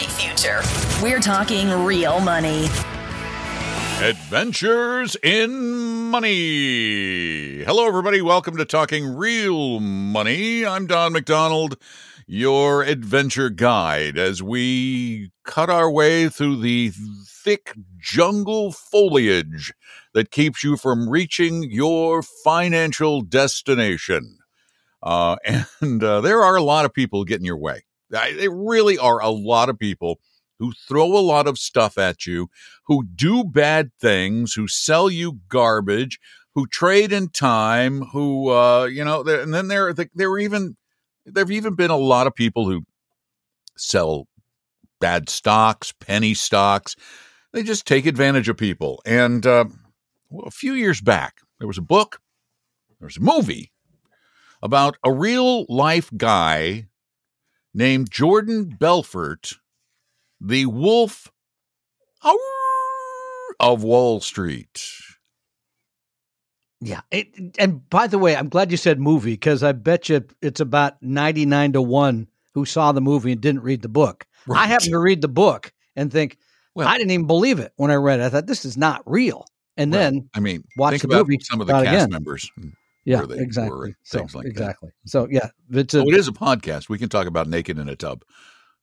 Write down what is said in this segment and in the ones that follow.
bright future. We're talking real money. Adventures in Money. Hello, everybody. Welcome to Talking Real Money. I'm Don McDonald, your adventure guide, as we cut our way through the thick jungle foliage that keeps you from reaching your financial destination. Uh, and uh, there are a lot of people getting your way. There really are a lot of people who throw a lot of stuff at you, who do bad things, who sell you garbage, who trade in time, who uh, you know, and then there there were even there've even been a lot of people who sell bad stocks, penny stocks. They just take advantage of people. And uh, a few years back, there was a book, there was a movie about a real life guy named Jordan Belfort the wolf of Wall Street. Yeah. It, and by the way, I'm glad you said movie because I bet you it's about 99 to 1 who saw the movie and didn't read the book. Right. I happen to read the book and think, well, I didn't even believe it when I read it. I thought, this is not real. And well, then I mean, watch the movie. Some of the cast again. members. Hmm. Yeah, exactly. So, like exactly. That. So yeah, it's a, so it is a podcast. We can talk about naked in a tub.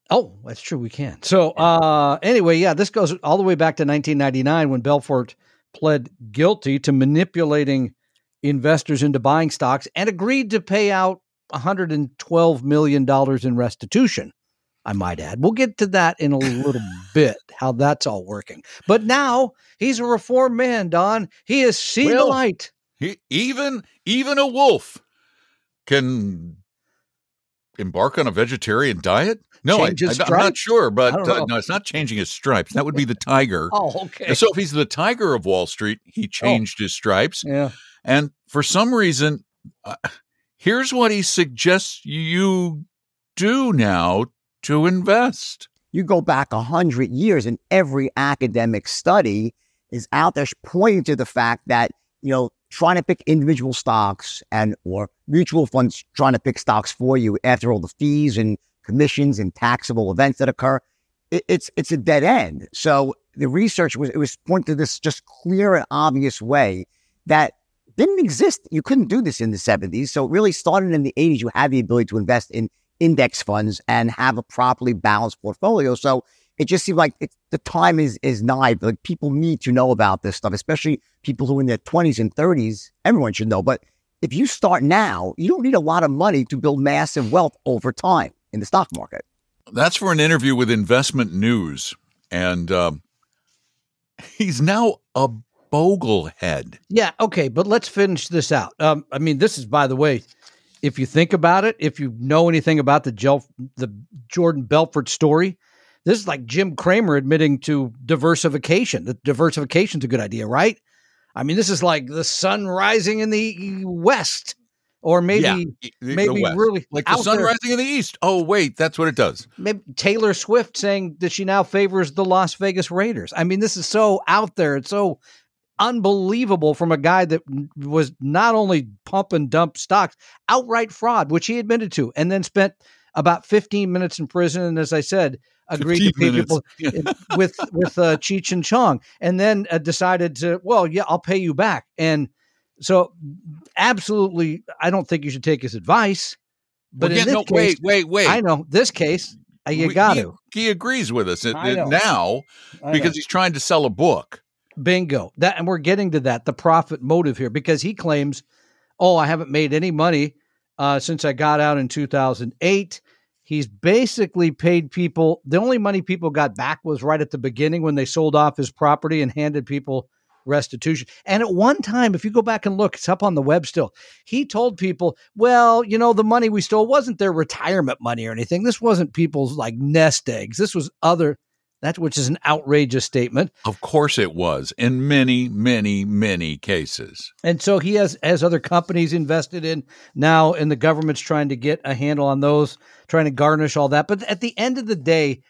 Oh, that's true. We can. So, uh, anyway, yeah, this goes all the way back to 1999 when Belfort pled guilty to manipulating investors into buying stocks and agreed to pay out 112 million dollars in restitution. I might add. We'll get to that in a little bit, how that's all working. But now he's a reformed man, Don. He has seen well, the light. He, even even a wolf can embark on a vegetarian diet. No, I, am not sure, but uh, no, it's not changing his stripes. That would be the tiger. oh, okay. So if he's the tiger of Wall Street, he oh. changed oh. his stripes. Yeah. And for some reason, uh, here's what he suggests you do now to invest. You go back a hundred years, and every academic study is out there pointing to the fact that you know trying to pick individual stocks and or mutual funds trying to pick stocks for you after all the fees and commissions and taxable events that occur, it, it's it's a dead end. So the research was it was pointed to this just clear and obvious way that didn't exist. You couldn't do this in the 70s. So it really started in the 80s. You had the ability to invest in index funds and have a properly balanced portfolio. So it just seemed like it, the time is is nigh. Like people need to know about this stuff, especially people who are in their 20s and 30s. Everyone should know. But if you start now, you don't need a lot of money to build massive wealth over time in the stock market. That's for an interview with Investment News. And um, he's now a boglehead. Yeah, okay, but let's finish this out. Um, I mean, this is, by the way, if you think about it, if you know anything about the, Gel- the Jordan Belfort story, this is like Jim Cramer admitting to diversification. That diversification is a good idea, right? I mean, this is like the sun rising in the west or maybe yeah, maybe really like the sun there. rising in the east. Oh wait, that's what it does. Maybe Taylor Swift saying that she now favors the Las Vegas Raiders. I mean, this is so out there. It's so unbelievable from a guy that was not only pump and dump stocks, outright fraud, which he admitted to, and then spent about 15 minutes in prison. And as I said, agreed to pay minutes. people with with uh, Cheech and Chong, and then uh, decided to, well, yeah, I'll pay you back. And so, absolutely, I don't think you should take his advice. But well, yeah, no, case, wait, wait, wait. I know this case, uh, you got to. He agrees with us now because he's trying to sell a book. Bingo. That, and we're getting to that, the profit motive here, because he claims, "Oh, I haven't made any money uh, since I got out in 2008." He's basically paid people. The only money people got back was right at the beginning when they sold off his property and handed people restitution. And at one time, if you go back and look, it's up on the web still. He told people, well, you know, the money we stole wasn't their retirement money or anything. This wasn't people's like nest eggs. This was other that which is an outrageous statement. Of course it was in many, many, many cases. And so he has has other companies invested in now and the government's trying to get a handle on those, trying to garnish all that. But at the end of the day,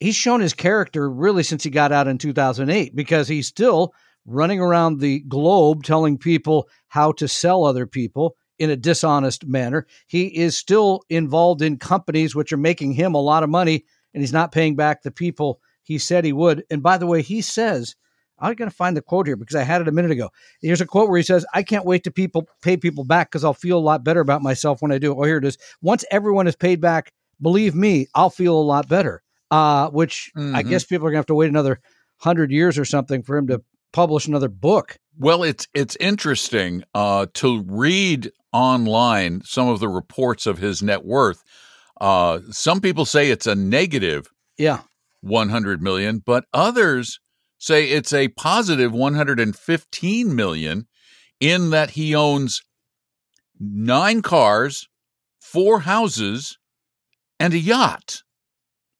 he's shown his character really since he got out in 2008 because he's still running around the globe telling people how to sell other people in a dishonest manner. He is still involved in companies which are making him a lot of money and he's not paying back the people he said he would. And by the way, he says, I'm going to find the quote here because I had it a minute ago. Here's a quote where he says, I can't wait to people pay people back because I'll feel a lot better about myself when I do. Oh, here it is. Once everyone is paid back, believe me, I'll feel a lot better. Uh, which I Mhm. guess people are going to have to wait another hundred years or something for him to publish another book. Well, it's it's interesting uh, to read online some of the reports of his net worth. Uh, some people say it's a negative Yeah. 100 million, but others say it's a positive 115 million in that he owns nine cars, four houses, and a yacht.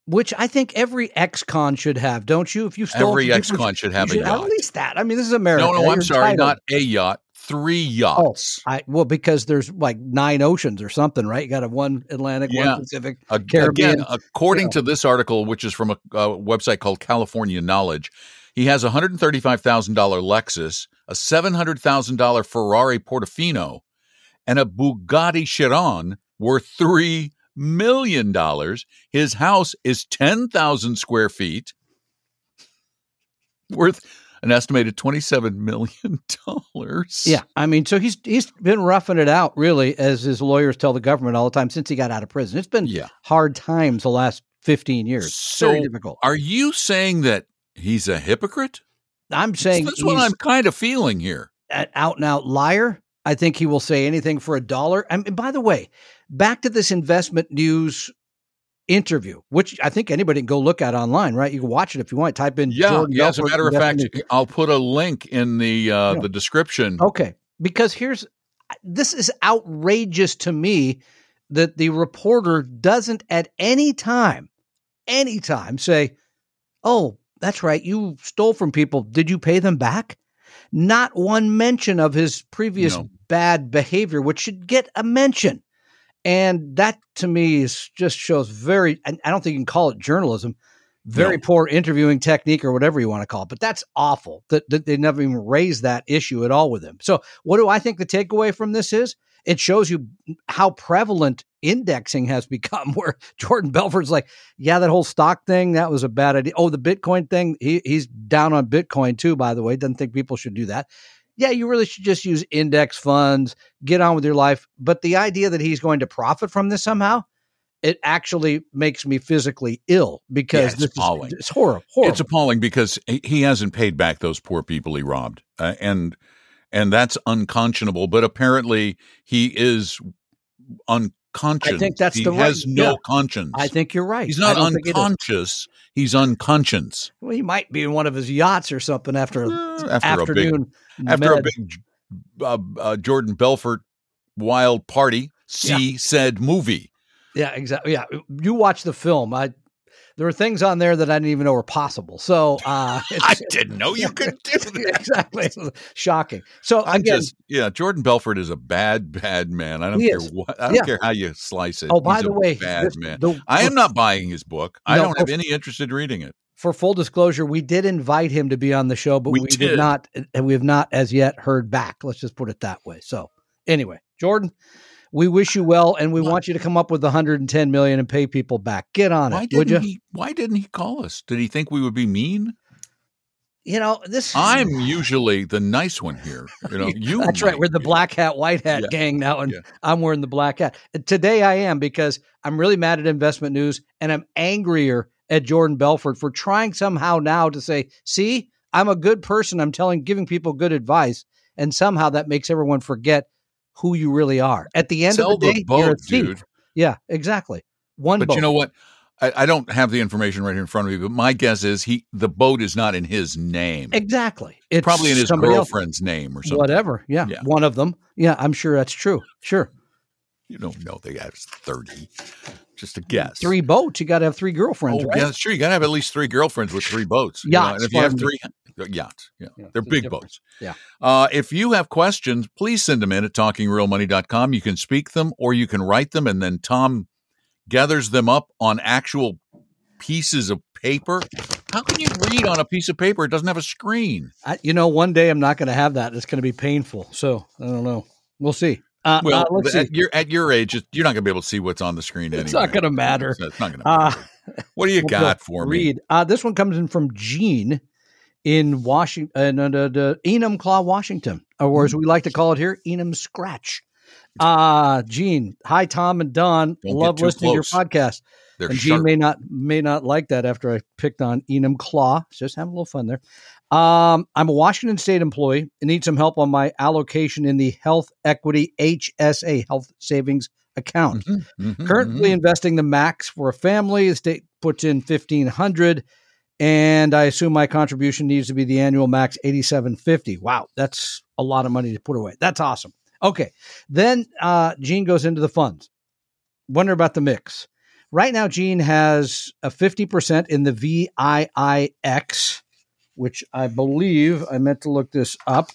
Which I think every ex-con should have, don't you? If you stole Every ex-con should have a should- yacht. At least that. I mean, this is America. No, no, I'm You're sorry, entitled. not a yacht, three oh, yachts. I well because there's like nine oceans or something, right? You got a one Atlantic, Yeah. one Pacific. A- Caribbean. Again, according Yeah. to this article, which is from a, a website called California Knowledge, he has a hundred and thirty-five thousand dollar Lexus, a seven hundred thousand dollar Ferrari Portofino, and a Bugatti Chiron worth three million dollars. His house is ten thousand square feet, worth an estimated twenty-seven million dollars. Yeah, I mean, so he's he's been roughing it out, really, as his lawyers tell the government all the time since he got out of prison. It's been yeah. hard times the last fifteen years. So, Very difficult. Are you saying that he's a hypocrite? I'm saying That's what I'm kind of feeling here. an out and out liar. I think he will say anything for a dollar. And and by the way, back to this investment news interview, which I think anybody can go look at online, right? You can watch it if you want. Type in Yeah, Jordan yeah. As a matter of fact. I'll put a link in the uh, Yeah. the description. Okay, because here's this is outrageous to me that the reporter doesn't at any time, any time say, "Oh, that's right, you stole from people. Did you pay them back?" Not one mention of his previous No. bad behavior, which should get a mention. And that to me is just shows very, and I don't think you can call it journalism, very No. poor interviewing technique or whatever you want to call it. But that's awful that, that they never even raised that issue at all with him. So, what do I think the takeaway from this is? It shows you how prevalent indexing has become. Where Jordan Belfort's like, yeah, that whole stock thing, that was a bad idea. Oh, the Bitcoin thing, he, he's down on Bitcoin too, by the way. Doesn't think people should do that. Yeah, you really should just use index funds, get on with your life. But the idea that he's going to profit from this somehow, it actually makes me physically ill because it's this appalling. is it's horrible. horrible. It's appalling because he- hasn't paid back those poor people he robbed, uh, and and that's unconscionable. But apparently, he is unconscious. I think that's he the right- He has no yeah. conscience. I think you're right. he's not don't think it is. unconscious. He's unconscious. Well, he might be in one of his yachts or something after, Uh, after a big after a big uh, uh, Jordan Belfort wild party. See said movie. Yeah, exactly. Yeah, you watch the film. I there were things on there that I didn't even know were possible. So uh, I didn't know you could do that. exactly shocking. So I'm again, just yeah. Jordan Belfort is a bad, bad man. I don't care is. what. I don't Yeah. care how you slice it. oh, by He's the a way, bad this- man. the- I am not buying his book. I don't have any interest in reading it. for full disclosure, we did invite him to be on the show, but We we, did. did. not, and we have not as yet heard back. Let's just put it that way. So, anyway, Jordan, we wish you well, and we What? want you to come up with 110 million and pay people back. Get on Why it, would you? didn't he? Why didn't he call us? Did he think we would be mean? you know this. I'm usually the nice one here. You know, you. That's right. We're the black hat, white hat Yeah. gang now, and Yeah. I'm wearing the black hat. Today I am because I'm really mad at investment news and I'm angrier at Jordan Belfort for trying somehow now to say, see, I'm a good person. I'm telling, giving people good advice. And somehow that makes everyone forget who you really are. At the end Sell of the day, the you're a boat, thief. dude. Yeah, exactly. One But boat. you know what? I, I don't have the information right here in front of me. But my guess is he the boat is not in his name. exactly. It's Probably in his somebody else. girlfriend's name or something. Whatever. Yeah, Yeah. One of them. Yeah, I'm sure that's true. Sure. You don't know the guy's thirty. Just a guess. Three boats. You got to have three girlfriends, Oh, right? yeah, sure. You got to have at least three girlfriends with three boats. you know, and if you have three yachts, yeah, Yeah, they're big boats. Yeah. Uh, if you have questions, please send them in at talkingrealmoney.com. You can speak them or you can write them, and then Tom gathers them up on actual pieces of paper. How can you read on a piece of paper? It doesn't have a screen. I, you know, one day I'm not going to have that. It's going to be painful. So I don't know. We'll see. Uh, Well, uh, let's see. at your at your age, you're not going to be able to see what's on the screen anyway. It's not going to matter. It's not going to Uh, matter. What do you We'll got go for me? read. Uh, this one comes in from Gene in Washington, uh, uh, uh, Enumclaw, Washington, or as we like to call it here, Enum Scratch. Uh, Gene, hi Tom and Don. Don't Love listening to your podcast. They're and Gene sharp. may not may not like that after I picked on Enum Claw. Just having a little fun there. Um, I'm a Washington State employee and need some help on my allocation in the Health Equity HSA Health Savings account. Mhm, mhm, Currently mhm. investing the max for a family. The state puts in fifteen hundred, and I assume my contribution needs to be the annual max eighty seven fifty. Wow, that's a lot of money to put away. That's awesome. Okay, then uh, Gene goes into the funds. Wonder about the mix. Right now, Gene has a fifty percent in the VIIIX, which I believe I meant to look this up.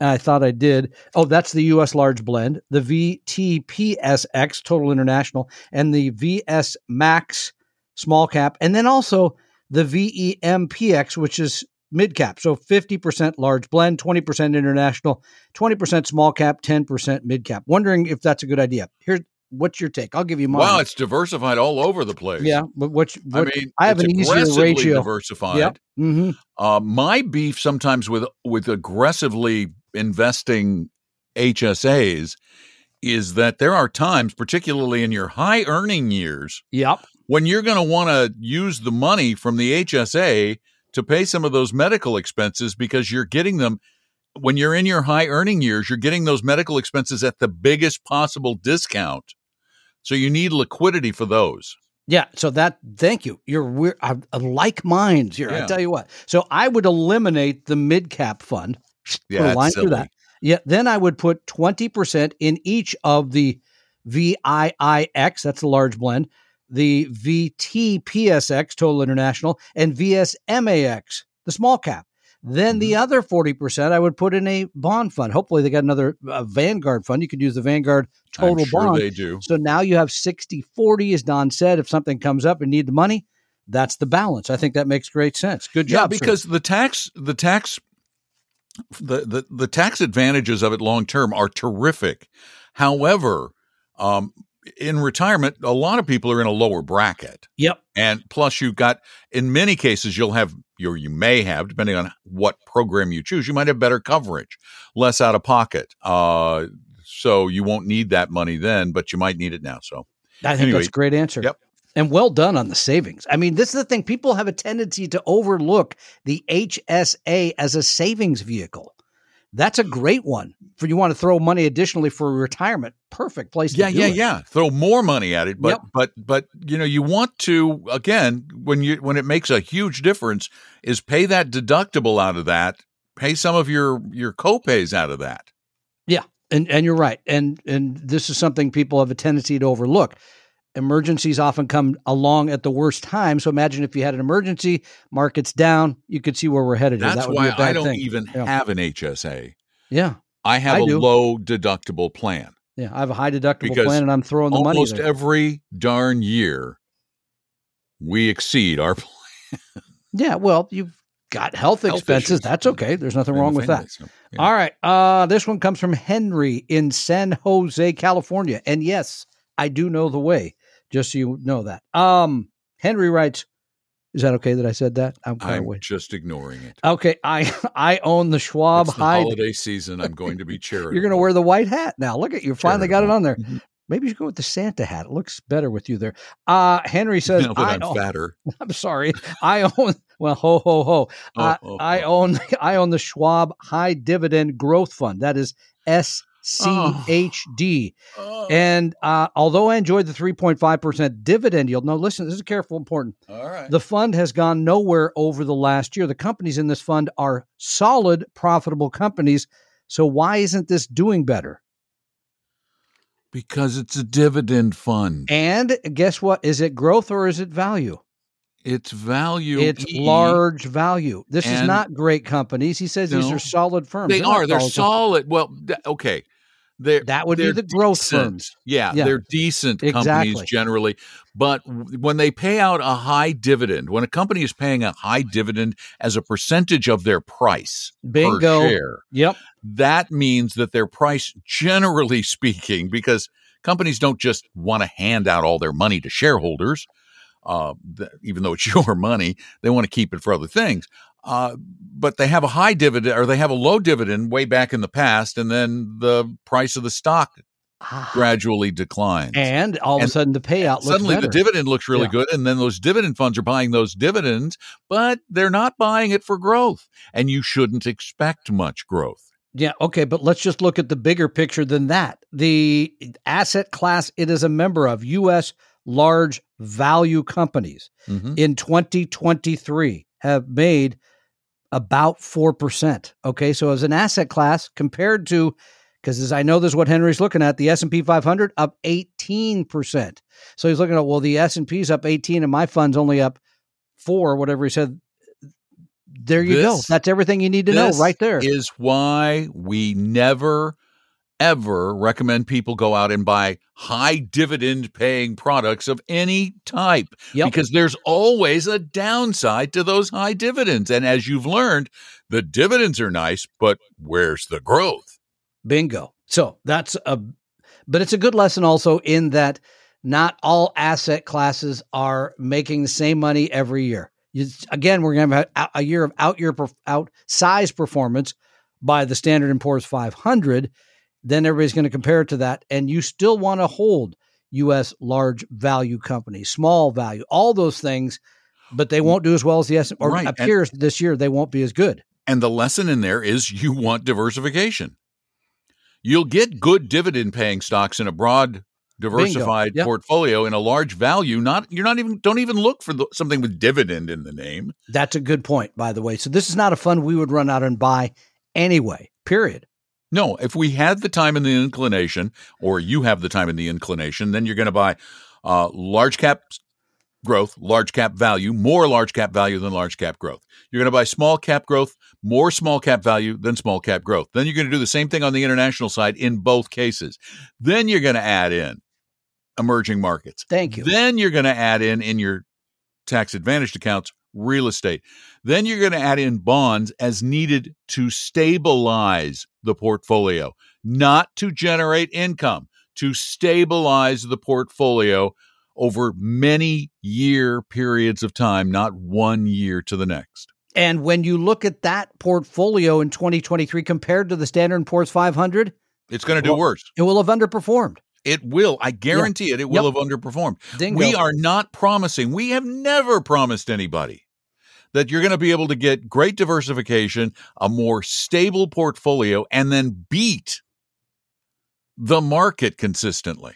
I thought I did. Oh, that's the U.S. large blend, the VTPSX total international, and the VS Max small cap, and then also the VEMPX, which is mid cap. So 50% large blend, 20% international, 20% small cap, 10% mid cap. Wondering if that's a good idea. Here's what's your take? I'll give you mine. Wow, it's diversified all over the place. yeah, but what's I mean, I have an easier ratio. diversified. Yep. hmm Uh, my beef sometimes with with aggressively investing HSAs is that there are times, particularly in your high earning years, Yep. When you're going to want to use the money from the HSA to pay some of those medical expenses because you're getting them when you're in your high earning years, you're getting those medical expenses at the biggest possible discount. So you need liquidity for those. Yeah, so that thank you. You're we're uh, like minds here. Yeah. I tell you what. So I would eliminate the mid cap fund. Yeah, line through that. Yeah, then I would put twenty percent in each of the VIIIX. That's a large blend. The VTPSX, Total International, and VSMAX, the small cap. Then the Mm-hmm. other 40% I would put in a bond fund. Hopefully, they got another uh, Vanguard fund. You could use the Vanguard total sure bond. they do. So now you have 60 40, as Don said. If something comes up and need the money, that's the balance. I think that makes great sense. Good Yeah, job. sir. because the tax the tax the, the the tax advantages of it long term are terrific. However, um, in retirement, a lot of people are in a lower bracket, Yep. and plus you've got in many cases you'll have or you may have depending on what program you choose, you might have better coverage, less out of pocket. Uh, so you won't need that money then, but you might need it now. So I think Anyway, that's a great answer. yep. And well done on the savings. I mean, this is the thing. People have a tendency to overlook the HSA as a savings vehicle. That's a great one for you want to throw money additionally for retirement. Perfect place to yeah yeah it. yeah throw more money at it but Yep. but but you know you want to again when you when it makes a huge difference is pay that deductible out of that pay some of your your copays out of that Yeah, And and you're right. And and this is something people have a tendency to overlook. Emergencies often come along at the worst time. So imagine if you had an emergency, markets down, you could see where we're headed. that's that would why be a bad i don't thing. even Yeah. have an hsa Yeah. i have I a do. low deductible plan Yeah. I have a high deductible Because plan and I'm throwing the money. almost every darn year we exceed our plan. Yeah, well, you've got health, Health expenses. issues. That's okay. There's nothing wrong with that. So, yeah. All right. Uh, this one comes from Henry in San Jose, California. And yes, I do know the way, just so you know that. Um, Henry writes, is that okay that I said that? I'm i'm just ignoring it Okay, I I own the Schwab it's the high. holiday season i'm going to be charitable You're going to wear the white hat now. Look at you finally got it on there. Mhm. Maybe you should go with the Santa hat. It looks better with you there. Uh Henry says, now that I i'm own- fatter I'm sorry. I own well, ho ho ho. Oh, I, oh, I oh. own I own the Schwab High Dividend Growth Fund. That is SCHD. Oh. And uh, although I enjoyed the 3.5% dividend yield, no, listen, this is careful, important. All right. The fund has gone nowhere over the last year. The companies in this fund are solid, profitable companies. So why isn't this doing better? because it's a dividend fund. And guess what? Is it growth or is it value? It's value. It's E. large value. This is not great companies. He says these are solid firms. They They're are. They're solid companies. Well, okay. They're, That would be the growth decent. firms. Yeah, Yeah. they're decent companies Exactly. generally. But when they pay out a high dividend, when a company is paying a high dividend as a percentage of their price Bingo. per share, Yep. that means that their price, generally speaking, because companies don't just want to hand out all their money to shareholders, uh, th- even though it's your money, they want to keep it for other things. Uh, but they have a high dividend or they have a low dividend way back in the past, and then the price of the stock gradually declines. And all of And a sudden, the payout looks Suddenly, better. the dividend looks really Yeah. good, and then those dividend funds are buying those dividends, but they're not buying it for growth, and you shouldn't expect much growth. Yeah, okay, but let's just look at the bigger picture than that. The asset class it is a member of, U.S. large value companies Mhm. in 2023 have made about 4%. Okay, so as an asset class compared to because as I know this is what Henry's looking at, the S&P 500 up 18%. So he's looking at well the S&P's up 18 and my fund's only up 4 whatever he said. There you go. That's everything you need to know right there. Is why we never ever recommend people go out and buy high dividend paying products of any type Yep. because there's always a downside to those high dividends and as you've learned the dividends are nice but where's the growth Bingo. So that's a, but it's a good lesson also in that not all asset classes are making the same money every year. You, again, we're going to have a, year of out year outsized performance by the Standard and Poor's 500. Then everybody's going to compare it to that, and you still want to hold U.S. large value companies, small value, all those things, but they won't do as well as the S. Or Right, and- appears this year they won't be as good. And the lesson in there is you want diversification. You'll get good dividend paying stocks in a broad diversified Yep. portfolio in a large value. Not you're not even don't even look for the, something with dividend in the name. That's a good point, by the way. So this is not a fund we would run out and buy anyway. Period. No, if we had the time and the inclination, or you have the time and the inclination, then you're going to buy uh, large cap growth, large cap value, more large cap value than large cap growth. You're going to buy small cap growth, more small cap value than small cap growth. Then you're going to do the same thing on the international side in both cases. Then you're going to add in emerging markets. Thank you. Then you're going to add in in your tax advantaged accounts real estate. Then you're going to add in bonds as needed to stabilize the portfolio, not to generate income, to stabilize the portfolio over many year periods of time, not one year to the next. And when you look at that portfolio in 2023 compared to the Standard and Poor's 500, It's going to do Well- worse. it will have underperformed. It will. I guarantee it. It will Yep. have underperformed. Dingo. We are not promising, we have never promised anybody that you're going to be able to get great diversification, a more stable portfolio, and then beat the market consistently.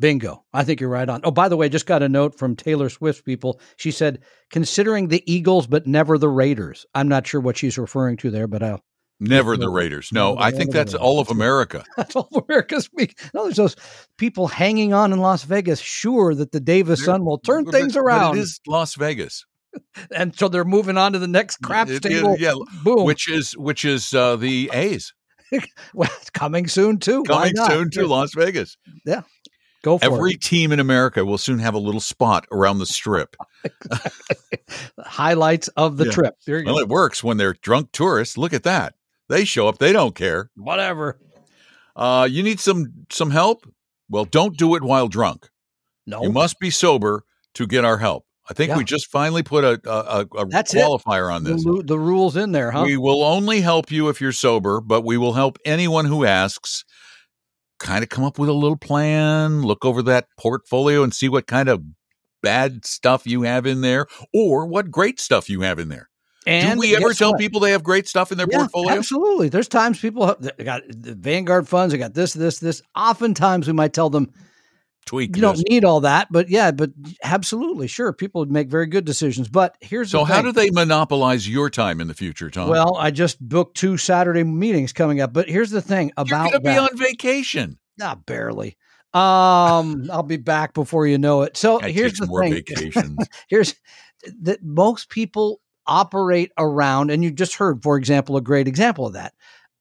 Bingo. I think you're right on. Oh, by the way, I just got a note from Taylor Swift's people. She said, considering the Eagles, but never the Raiders. I'm not sure what she's referring to there, but I'll, Never the Raiders. No, I think that's all of America. that's all of America's. No, there's those people hanging on in Las Vegas, sure that the Davis son will turn things around. it is Las Vegas, and so they're moving on to the next it- table. yeah, Boom. which is which is uh, the A's well, it's coming soon, too. Coming soon to Las Vegas. Yeah. Go for Every it. team in America will soon have a little spot around the strip. Highlights of the Yeah. trip. There you Well, go. it works when they're drunk tourists. Look at that. They show up. They don't care. Whatever. Uh, you need some some help? Well, don't do it while drunk. No. You must be sober to get our help. I think Yeah. we just finally put a a, a, That's it. qualifier on this. lu- the rules in there, huh? We will only help you if you're sober, but we will help anyone who asks. Kind of come up with a little plan, look over that portfolio and see what kind of bad stuff you have in there or what great stuff you have in there. and Do we ever tell what? people they have great stuff in their Yeah, portfolio? Absolutely. There's times people have, got the Vanguard funds. They got this, this, this. Oftentimes we might tell them Tweak you don't need all that, but yeah, but absolutely, sure, people would make very good decisions. But here's So how thing. do they monopolize your time in the future, Tom? Well, I just booked two Saturday meetings coming up, but here's the thing you're about going to be on vacation. Not barely. Um, I'll be back before you know it. So I here's the more thing. vacations. here's that most people operate around, and you just heard, for example, a great example of that.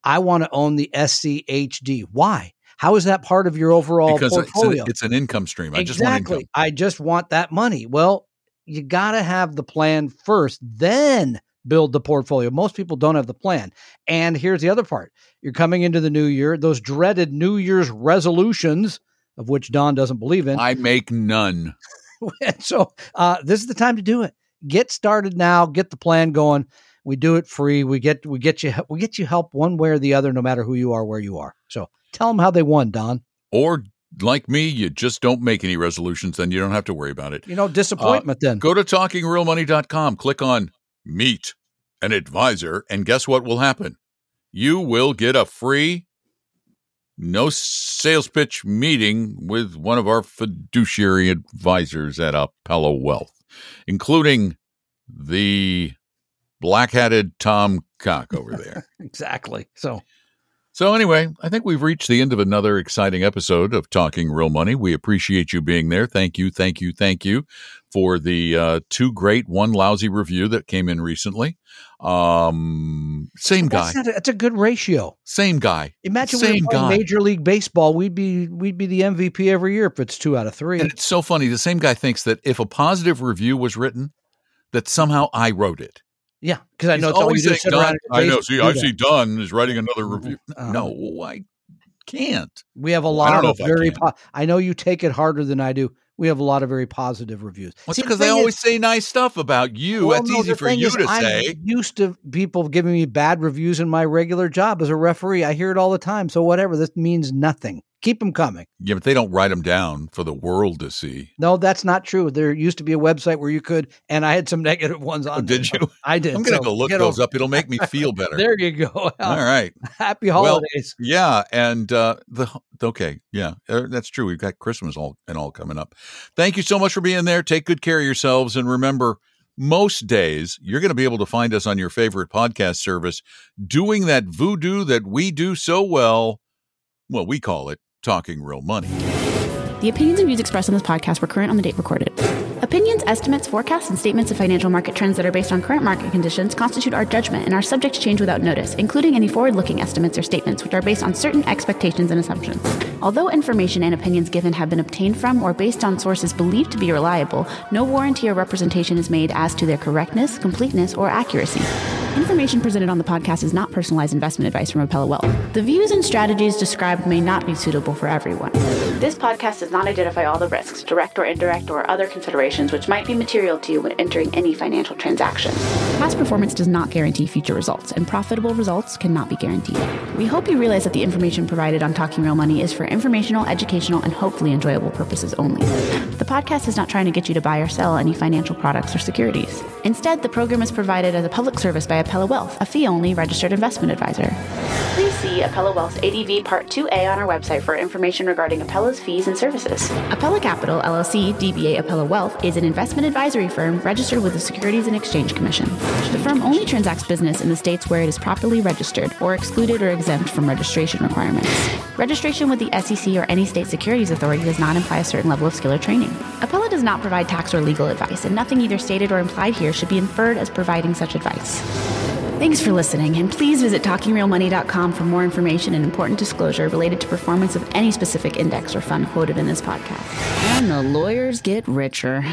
I want to own the SCHD. Why? How is that part of your overall because it's, portfolio? a, it's an income stream. I just want exactly. income. I just want that money. Well, you got to have the plan first, then build the portfolio. Most people don't have the plan. And here's the other part you're coming into the new year, those dreaded New Year's resolutions, of which Don doesn't believe in. I make none. And so uh, this is the time to do it. Get started now. Get the plan going. We do it free. We get we get you we get you help one way or the other, no matter who you are, where you are. So tell them how they won, Don. Or like me, you just don't make any resolutions, then you don't have to worry about it. You know, disappointment. Uh, then Go to talkingrealmoney.com, click on Meet an Advisor, and guess what will happen? You will get a free, no sales pitch meeting with one of our fiduciary advisors at Apella Wealth, including the black hatted Tom Cock over there. exactly. So So, anyway, I think we've reached the end of another exciting episode of Talking Real Money. We appreciate you being there. Thank you, thank you, thank you for the uh, two great, one lousy review that came in recently. Um, same guy, that's, a, that's a good ratio. same guy. Imagine Same we were guy. Major League Baseball. We'd be we'd be the MVP every year if it's two out of three. And it's so funny. The same guy thinks that if a positive review was written, that somehow I wrote it. Yeah, because I know it's all you always do sit "Don- I know. See, I see. Don is writing another review. Uh, no, I can't. We have a lot of if I very. Po- I know you take it harder than I do. We have a lot of very positive reviews. Well, because they always is- say nice stuff about you. well, That's no, easy for you is, to I'm say. used to people giving me bad reviews in my regular job as a referee. I hear it all the time. So whatever. This means nothing. Keep them coming. Yeah, but they don't write them down for the world to see. No, that's not true. There used to be a website where you could, and I had some negative ones on. Oh, did you? I did. I'm going to So go look those over- up. It'll make me feel better. There you go. All right. Happy Well, holidays. Yeah, and uh, the okay, yeah, uh, that's true. We've got Christmas all and all coming up. Thank you so much for being there. Take good care of yourselves, and remember, most days you're going to be able to find us on your favorite podcast service, doing that voodoo that we do so well. Well, we call it talking real money. The opinions and views expressed on this podcast were current on the date recorded. Opinions, estimates, forecasts, and statements of financial market trends that are based on current market conditions constitute our judgment and are subject to change without notice, including any forward looking estimates or statements which are based on certain expectations and assumptions. Although information and opinions given have been obtained from or based on sources believed to be reliable, no warranty or representation is made as to their correctness, completeness, or accuracy. Information presented on the podcast is not personalized investment advice from Apella Wealth. The views and strategies described may not be suitable for everyone. This podcast does not identify all the risks, direct or indirect, or other considerations which might be material to you when entering any financial transaction. Past performance does not guarantee future results, and profitable results cannot be guaranteed. We hope you realize that the information provided on Talking Real Money is for informational, educational, and hopefully enjoyable purposes only. The podcast is not trying to get you to buy or sell any financial products or securities. Instead, the program is provided as a public service by Apella Wealth, a fee only registered investment advisor. Please see Apella Wealth's ADV Part 2A on our website for information regarding Fees and services. Apella Capital, LLC, DBA Apella Wealth, is an investment advisory firm registered with the Securities and Exchange Commission. The firm only transacts business in the states where it is properly registered or excluded or exempt from registration requirements. Registration with the SEC or any state securities authority does not imply a certain level of skill or training. Apella does not provide tax or legal advice, and nothing either stated or implied here should be inferred as providing such advice. Thanks for listening, and please visit talkingrealmoney.com for more information and important disclosure related to performance of any specific index or fund quoted in this podcast. And the lawyers get richer.